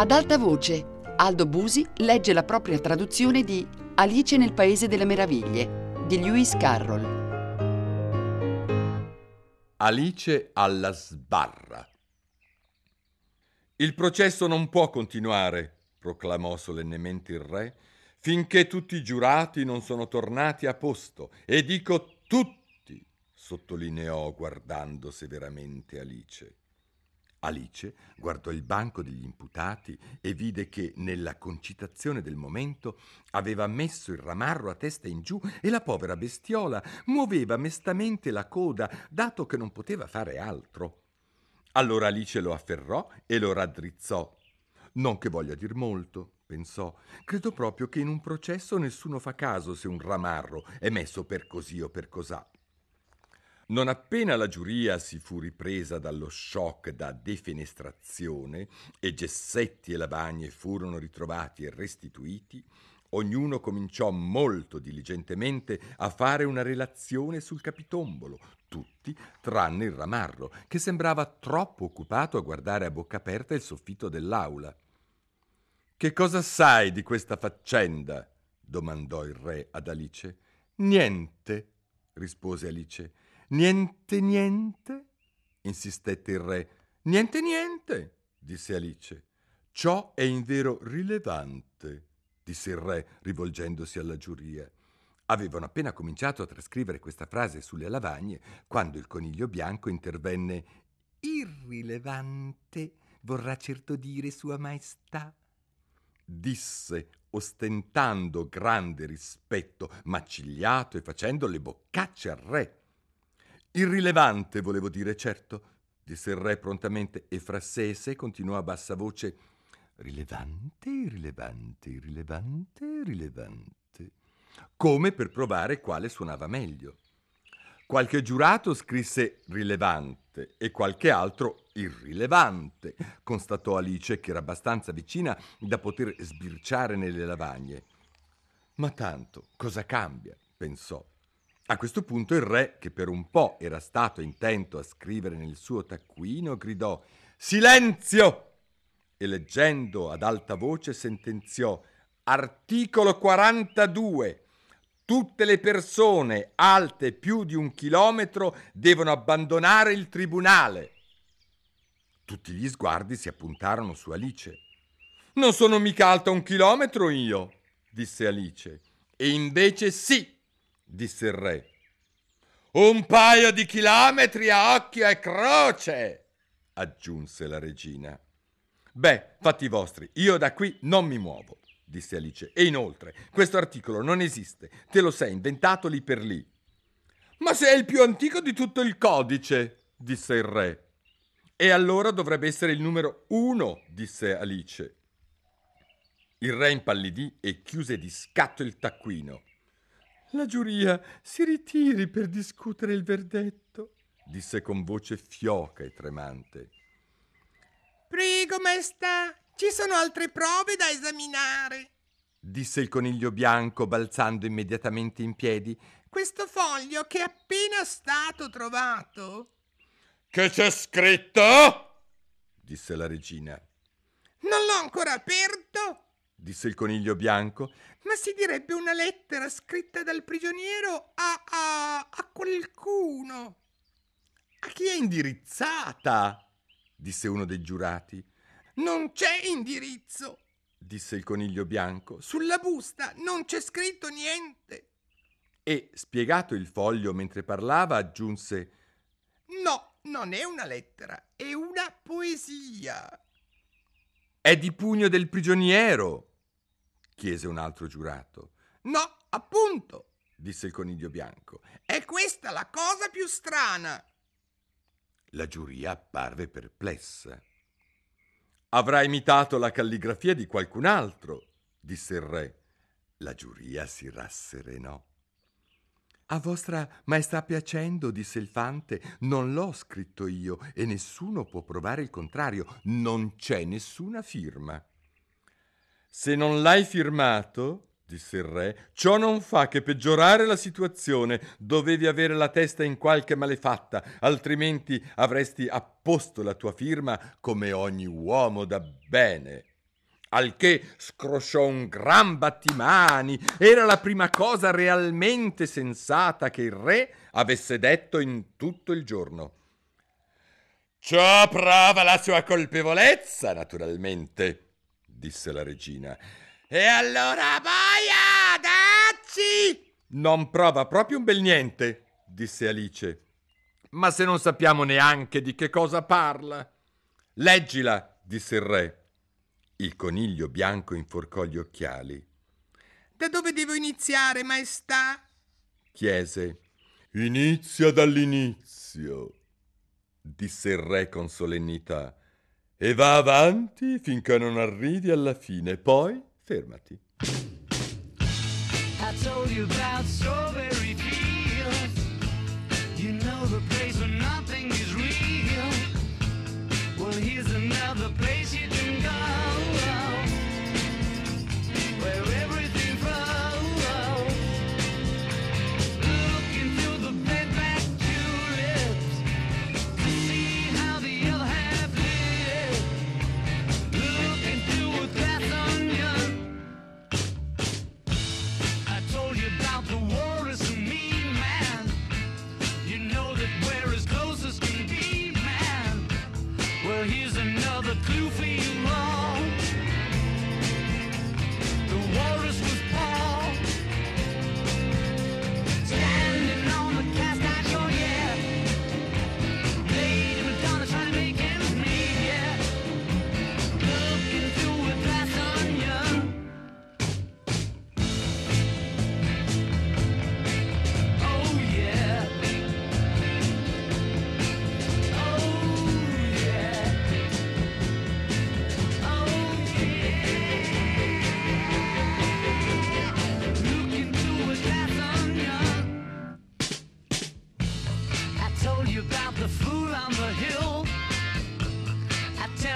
Ad alta voce, Aldo Busi legge la propria traduzione di Alice nel Paese delle Meraviglie di Lewis Carroll. Alice alla sbarra. Il processo non può continuare, proclamò solennemente il re, finché tutti i giurati non sono tornati a posto. E dico tutti, sottolineò guardando severamente Alice. Alice guardò il banco degli imputati e vide che nella concitazione del momento aveva messo il ramarro a testa in giù e la povera bestiola muoveva mestamente la coda, dato che non poteva fare altro. Allora Alice lo afferrò e lo raddrizzò. Non che voglia dir molto, pensò. Credo proprio che in un processo nessuno fa caso se un ramarro è messo per così o per cosà. Non appena la giuria si fu ripresa dallo shock da defenestrazione e gessetti e lavagne furono ritrovati e restituiti, ognuno cominciò molto diligentemente a fare una relazione sul capitombolo, tutti tranne il ramarro, che sembrava troppo occupato a guardare a bocca aperta il soffitto dell'aula. Che cosa sai di questa faccenda? domandò il re ad Alice. Niente, rispose Alice. Niente, niente? insistette il re. Niente, niente, disse Alice. Ciò è in vero rilevante, disse il re, rivolgendosi alla giuria. Avevano appena cominciato a trascrivere questa frase sulle lavagne quando il coniglio bianco intervenne. Irrilevante vorrà certo dire Sua Maestà. Disse, ostentando grande rispetto, macigliato e facendo le boccacce al re. Irrilevante, volevo dire, certo, disse il re prontamente e fra sé e sé continuò a bassa voce. Rilevante, irrilevante, irrilevante, irrilevante. Come per provare quale suonava meglio. Qualche giurato scrisse rilevante e qualche altro irrilevante, constatò Alice che era abbastanza vicina da poter sbirciare nelle lavagne. Ma tanto, cosa cambia? pensò. A questo punto il re, che per un po' era stato intento a scrivere nel suo taccuino, gridò Silenzio! E leggendo ad alta voce sentenziò Articolo 42. Tutte le persone alte più di un chilometro devono abbandonare il tribunale. Tutti gli sguardi si appuntarono su Alice. Non sono mica alta un chilometro io, disse Alice. E invece sì, disse il re. Un paio di chilometri a occhio e croce, aggiunse la regina. Beh, fatti vostri, io da qui non mi muovo, disse Alice. E inoltre, questo articolo non esiste, te lo sei inventato lì per lì. Ma se è il più antico di tutto il codice, disse il re. E allora dovrebbe essere il numero uno, disse Alice. Il re impallidì e chiuse di scatto il taccuino. La giuria si ritiri per discutere il verdetto, disse con voce fioca e tremante. Prego, maestà, ci sono altre prove da esaminare, disse il coniglio bianco balzando immediatamente in piedi. Questo foglio che è appena stato trovato. Che c'è scritto? disse la regina. Non l'ho ancora aperto, disse il coniglio bianco. Ma si direbbe una lettera scritta dal prigioniero a, a, a qualcuno. A chi è indirizzata? disse uno dei giurati. Non c'è indirizzo, disse il coniglio bianco. Sulla busta non c'è scritto niente. E, spiegato il foglio mentre parlava, aggiunse No, non è una lettera, è una poesia. È di pugno del prigioniero, chiese un altro giurato. No, appunto, disse il coniglio bianco. È questa la cosa più strana. La giuria apparve perplessa. Avrà imitato la calligrafia di qualcun altro, disse il re. La giuria si rasserenò. A vostra maestà piacendo, disse il fante, non l'ho scritto io e nessuno può provare il contrario. Non c'è nessuna firma. Se non l'hai firmato, disse il re, ciò non fa che peggiorare la situazione. Dovevi avere la testa in qualche malefatta, altrimenti avresti apposto la tua firma come ogni uomo da bene. Al che scrosciò un gran battimani. Era la prima cosa realmente sensata che il re avesse detto in tutto il giorno. Ciò prova la sua colpevolezza, naturalmente, disse la regina. E allora boia, dacci! Non prova proprio un bel niente, disse Alice. Ma se non sappiamo neanche di che cosa parla. Leggila, disse il re. Il coniglio bianco inforcò gli occhiali. Da dove devo iniziare, maestà? chiese. Inizia dall'inizio, disse il re con solennità, e va avanti finché non arrivi alla fine, poi fermati. I told you about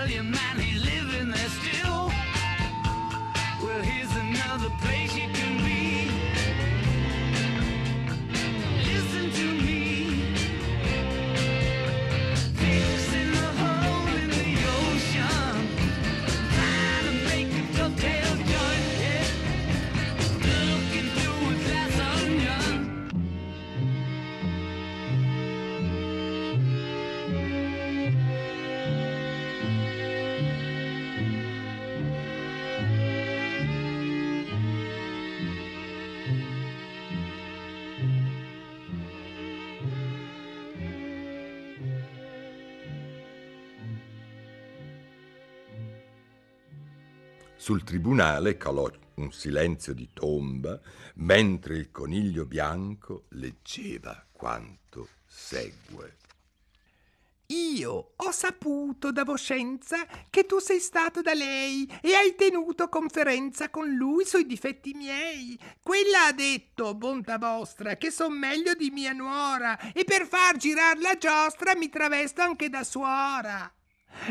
tell you, man, Sul tribunale calò un silenzio di tomba mentre il coniglio bianco leggeva quanto segue. Io ho saputo da voscenza che tu sei stato da lei e hai tenuto conferenza con lui sui difetti miei. Quella ha detto, bontà vostra, che son meglio di mia nuora e per far girar la giostra mi travesto anche da suora.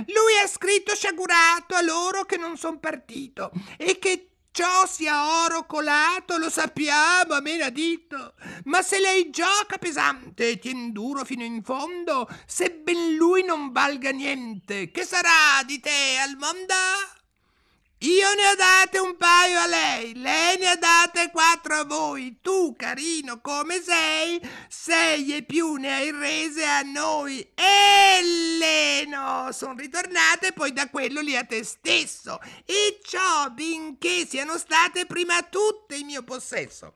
Lui ha scritto sciagurato a loro che non son partito e che ciò sia oro colato, lo sappiamo, a menadito. Ma se lei gioca pesante e tien duro fino in fondo, sebben lui non valga niente, che sarà di te al mondo? Io ne ho date un paio a lei, lei ne ha date quattro a voi. Tu, carino come sei, sei e più ne hai rese a noi. E le no, sono ritornate poi da quello lì a te stesso. E ciò benché siano state prima tutte in mio possesso.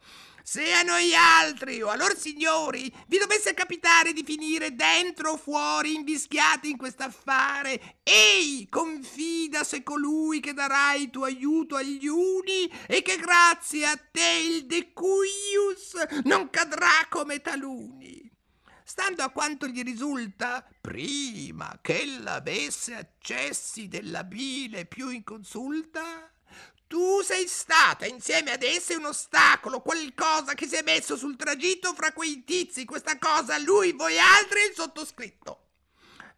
Se a noi altri o a loro signori vi dovesse capitare di finire dentro o fuori invischiati in quest'affare, ehi, confida se colui che darà il tuo aiuto agli uni e che grazie a te il decuius non cadrà come taluni. Stando a quanto gli risulta, prima che ella avesse accessi della bile più inconsulta, tu sei stata insieme ad esse un ostacolo, qualcosa che si è messo sul tragitto fra quei tizi, questa cosa, lui, voi altri e il sottoscritto.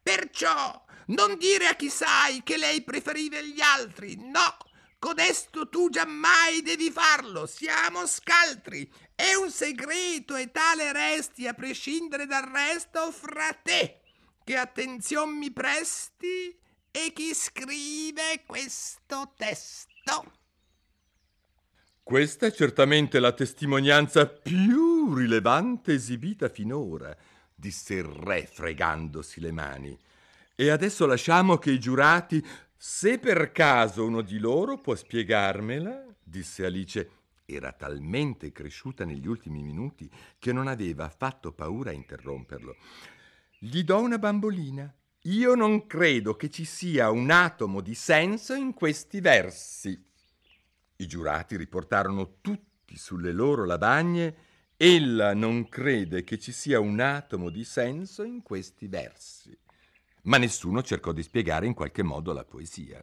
Perciò non dire a chi sai che lei preferiva gli altri, no, codesto tu giammai devi farlo, siamo scaltri, è un segreto e tale resti a prescindere dal resto fra te, che attenzione mi presti E chi scrive questo testo? Questa è certamente la testimonianza più rilevante esibita finora, disse il re fregandosi le mani. E adesso lasciamo che i giurati, se per caso uno di loro può spiegarmela, disse Alice, era talmente cresciuta negli ultimi minuti che non aveva affatto paura a interromperlo. Gli do una bambolina. Io non credo che ci sia un atomo di senso in questi versi. I giurati riportarono tutti sulle loro lavagne Ella non crede che ci sia un atomo di senso in questi versi. Ma nessuno cercò di spiegare in qualche modo la poesia.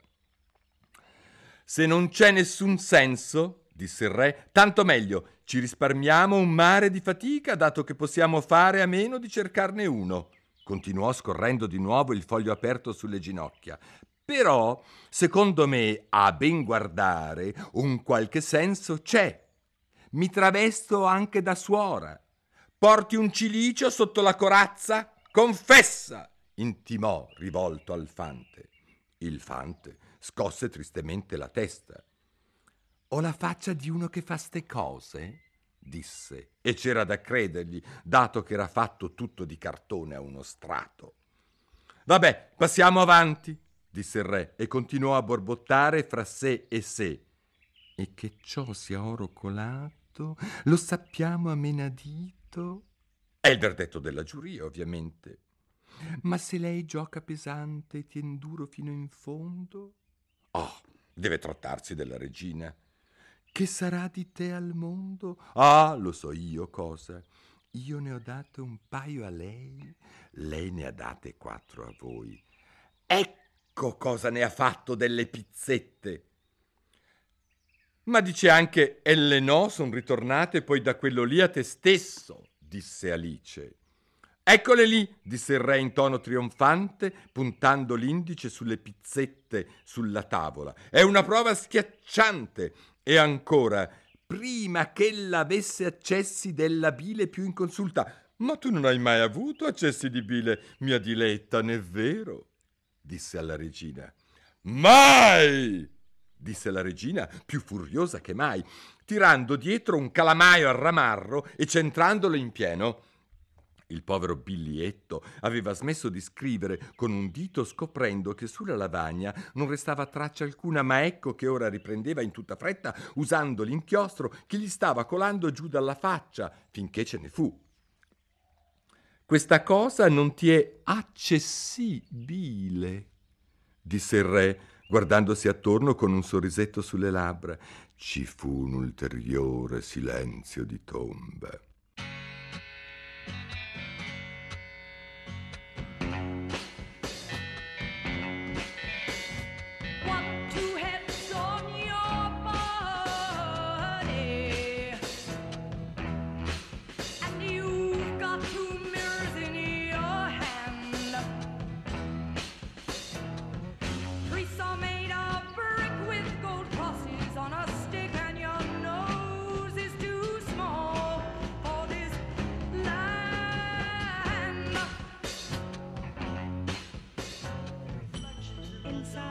Se non c'è nessun senso, disse il re, tanto meglio, ci risparmiamo un mare di fatica, dato che possiamo fare a meno di cercarne uno. Continuò scorrendo di nuovo il foglio aperto sulle ginocchia. Però, secondo me, a ben guardare, un qualche senso c'è. Mi travesto anche da suora. Porti un cilicio sotto la corazza? Confessa! intimò rivolto al fante. Il fante scosse tristemente la testa. Ho la faccia di uno che fa ste cose? disse, e c'era da credergli, dato che era fatto tutto di cartone a uno strato. Vabbè, passiamo avanti, disse il re, e continuò a borbottare fra sé e sé. E che ciò sia oro colato, lo sappiamo a menadito? È il verdetto della giuria, ovviamente. Ma se lei gioca pesante e tien duro fino in fondo? Oh, deve trattarsi della regina. Che sarà di te al mondo? Ah, lo so io cosa. Io ne ho date un paio a lei, lei ne ha date quattro a voi. Ecco cosa ne ha fatto delle pizzette. Ma dice anche, e le no, son ritornate poi da quello lì a te stesso, disse Alice. Eccole lì, disse il re in tono trionfante, puntando l'indice sulle pizzette sulla tavola. È una prova schiacciante e ancora, prima che ella avesse accessi della bile più inconsulta. Ma tu non hai mai avuto accessi di bile, mia diletta, n'è vero? Disse alla regina. Mai! disse la regina, più furiosa che mai, tirando dietro un calamaio a ramarro e centrandolo in pieno. Il povero Billietto aveva smesso di scrivere con un dito scoprendo che sulla lavagna non restava traccia alcuna, ma ecco che ora riprendeva in tutta fretta usando l'inchiostro che gli stava colando giù dalla faccia finché ce ne fu. Questa cosa non ti è accessibile, disse il re, guardandosi attorno con un sorrisetto sulle labbra. Ci fu un ulteriore silenzio di tomba.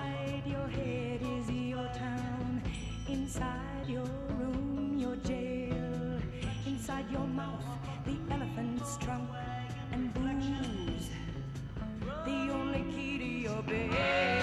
Inside your head is your town. Inside your room, your jail. Inside your mouth, the elephant's trunk and blues. The only key to your bed.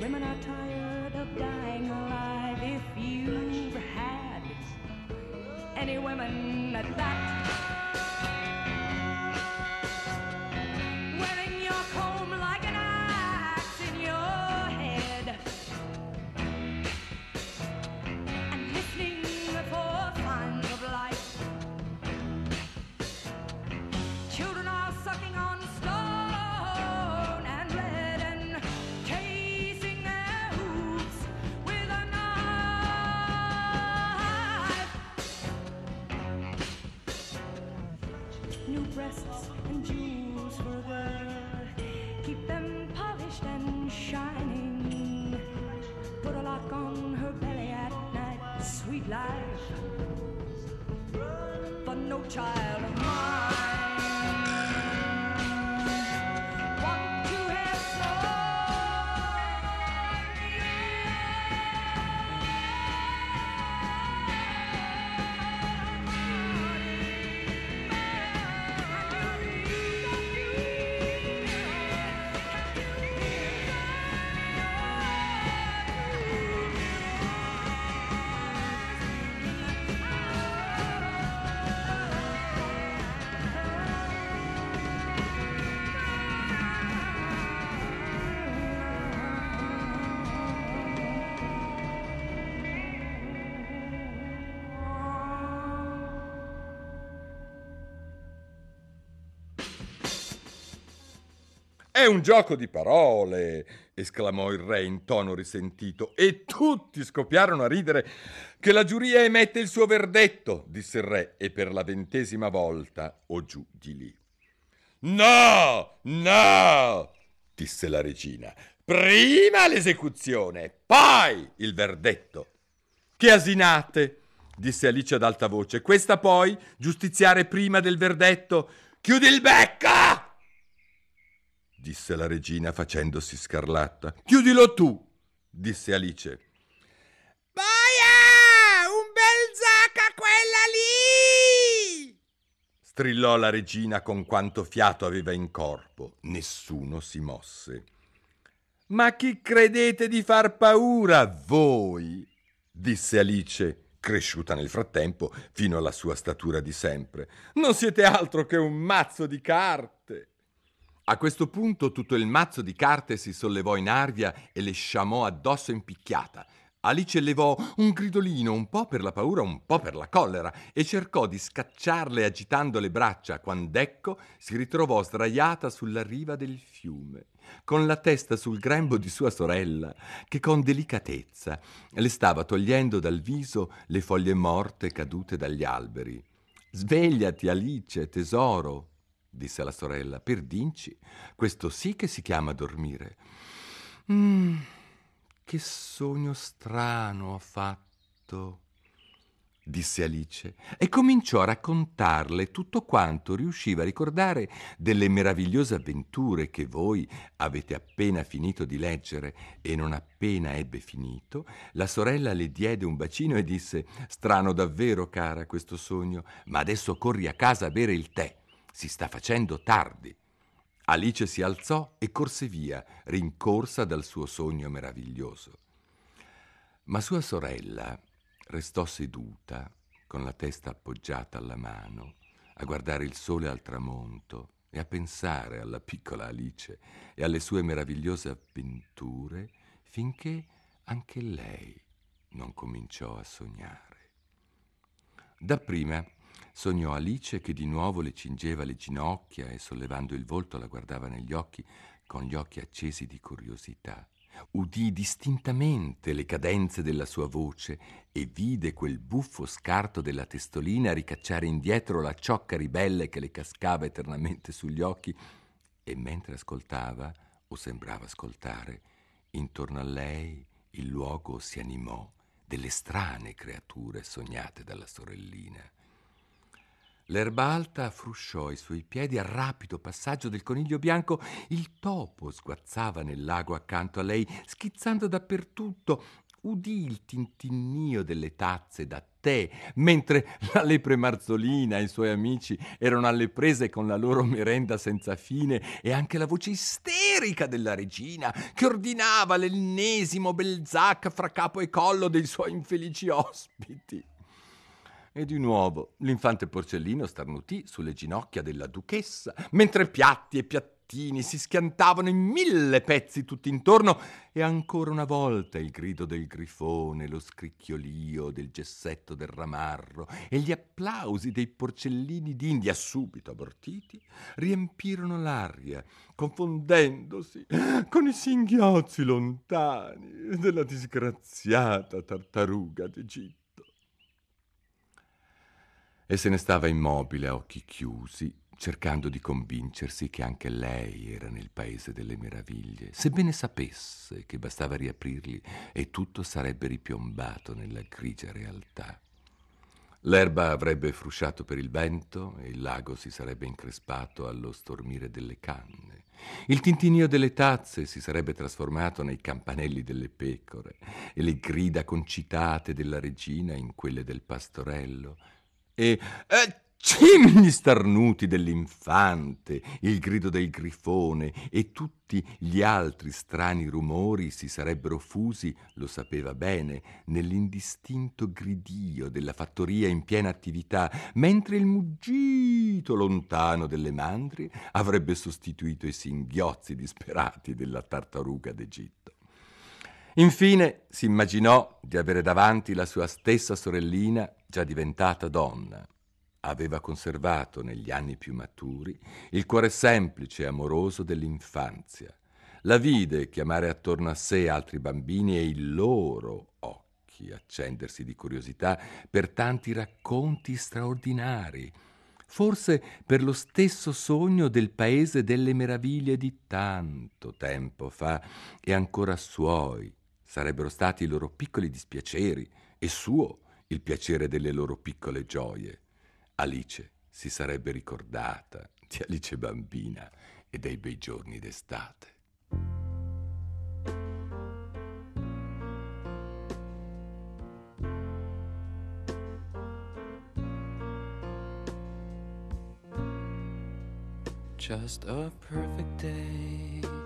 Women are tired of dying alive if you've had any women at that. È un gioco di parole, esclamò il re in tono risentito, e tutti scoppiarono a ridere. Che la giuria emette il suo verdetto, disse il re, e per la ventesima volta o giù di lì. No, no, disse la regina. Prima l'esecuzione, poi il verdetto. Che asinate, disse Alice ad alta voce. Questa poi, giustiziare prima del verdetto. Chiudi il becco! Disse la regina facendosi scarlatta. Chiudilo tu, disse Alice. Boia! Un bel zacca quella lì! strillò la regina con quanto fiato aveva in corpo. Nessuno si mosse. Ma chi credete di far paura voi? disse Alice, cresciuta nel frattempo fino alla sua statura di sempre. Non siete altro che un mazzo di carte. A questo punto tutto il mazzo di carte si sollevò in aria e le sciamò addosso in picchiata. Alice levò un gridolino un po' per la paura, un po' per la collera e cercò di scacciarle agitando le braccia, quand'ecco si ritrovò sdraiata sulla riva del fiume, con la testa sul grembo di sua sorella, che con delicatezza le stava togliendo dal viso le foglie morte cadute dagli alberi. Svegliati, Alice, tesoro, disse la sorella, per dinci, questo sì che si chiama dormire. Mm, che sogno strano ho fatto, disse Alice, e cominciò a raccontarle tutto quanto riusciva a ricordare delle meravigliose avventure che voi avete appena finito di leggere, e non appena ebbe finito, la sorella le diede un bacino e disse Strano davvero, cara, questo sogno, ma adesso corri a casa a bere il tè. Si sta facendo tardi. Alice si alzò e corse via, rincorsa dal suo sogno meraviglioso. Ma sua sorella restò seduta, con la testa appoggiata alla mano, a guardare il sole al tramonto e a pensare alla piccola Alice e alle sue meravigliose avventure, finché anche lei non cominciò a sognare. Dapprima sognò Alice che di nuovo le cingeva le ginocchia e sollevando il volto la guardava negli occhi con gli occhi accesi di curiosità. Udì distintamente le cadenze della sua voce e vide quel buffo scarto della testolina ricacciare indietro la ciocca ribelle che le cascava eternamente sugli occhi e mentre ascoltava, o sembrava ascoltare, intorno a lei il luogo si animò delle strane creature sognate dalla sorellina. L'erba alta frusciò ai suoi piedi al rapido passaggio del coniglio bianco. Il topo sguazzava nel lago accanto a lei, schizzando dappertutto. Udì il tintinnio delle tazze da tè, mentre la lepre marzolina e i suoi amici erano alle prese con la loro merenda senza fine e anche la voce isterica della regina che ordinava l'ennesimo belzac fra capo e collo dei suoi infelici ospiti. E di nuovo l'infante porcellino starnutì sulle ginocchia della duchessa, mentre piatti e piattini si schiantavano in mille pezzi tutti intorno, e ancora una volta il grido del grifone, lo scricchiolio del gessetto del ramarro e gli applausi dei porcellini d'India subito abortiti riempirono l'aria, confondendosi con i singhiozzi lontani della disgraziata tartaruga d'Egitto e se ne stava immobile a occhi chiusi, cercando di convincersi che anche lei era nel paese delle meraviglie, sebbene sapesse che bastava riaprirli e tutto sarebbe ripiombato nella grigia realtà. L'erba avrebbe frusciato per il vento e il lago si sarebbe increspato allo stormire delle canne. Il tintinio delle tazze si sarebbe trasformato nei campanelli delle pecore e le grida concitate della regina in quelle del pastorello. E eh, cimini starnuti dell'infante, il grido del grifone e tutti gli altri strani rumori si sarebbero fusi, lo sapeva bene, nell'indistinto gridio della fattoria in piena attività, mentre il muggito lontano delle mandrie avrebbe sostituito i singhiozzi disperati della tartaruga d'Egitto. Infine si immaginò di avere davanti la sua stessa sorellina già diventata donna aveva conservato negli anni più maturi il cuore semplice e amoroso dell'infanzia. La vide chiamare attorno a sé altri bambini e i loro occhi accendersi di curiosità per tanti racconti straordinari, forse per lo stesso sogno del paese delle meraviglie di tanto tempo fa e ancora suoi sarebbero stati i loro piccoli dispiaceri e suo il piacere delle loro piccole gioie. Alice si sarebbe ricordata di Alice bambina e dei bei giorni d'estate. Just a perfect day.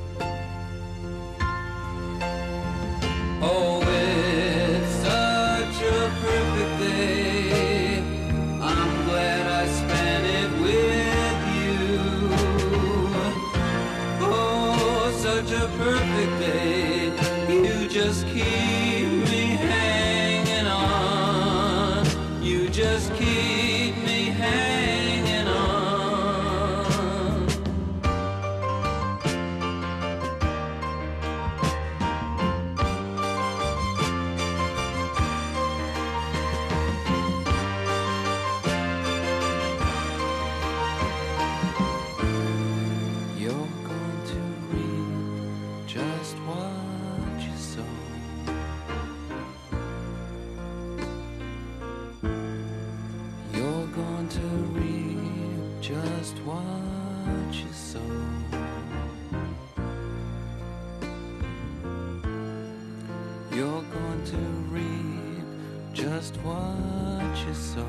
You sow.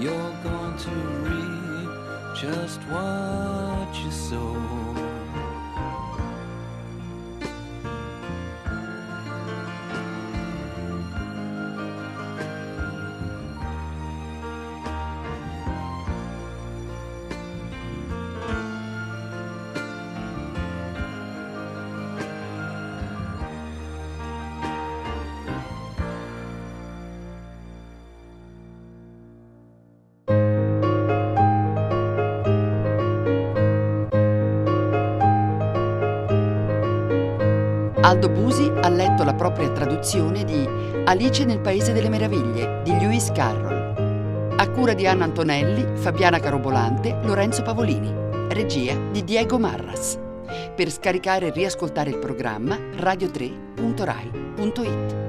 You're going to reap just what you sow. Busi ha letto la propria traduzione di Alice nel Paese delle Meraviglie di Lewis Carroll. A cura di Anna Antonelli, Fabiana Carobolante, Lorenzo Pavolini. Regia di Diego Marras. Per scaricare e riascoltare il programma radio3.rai.it.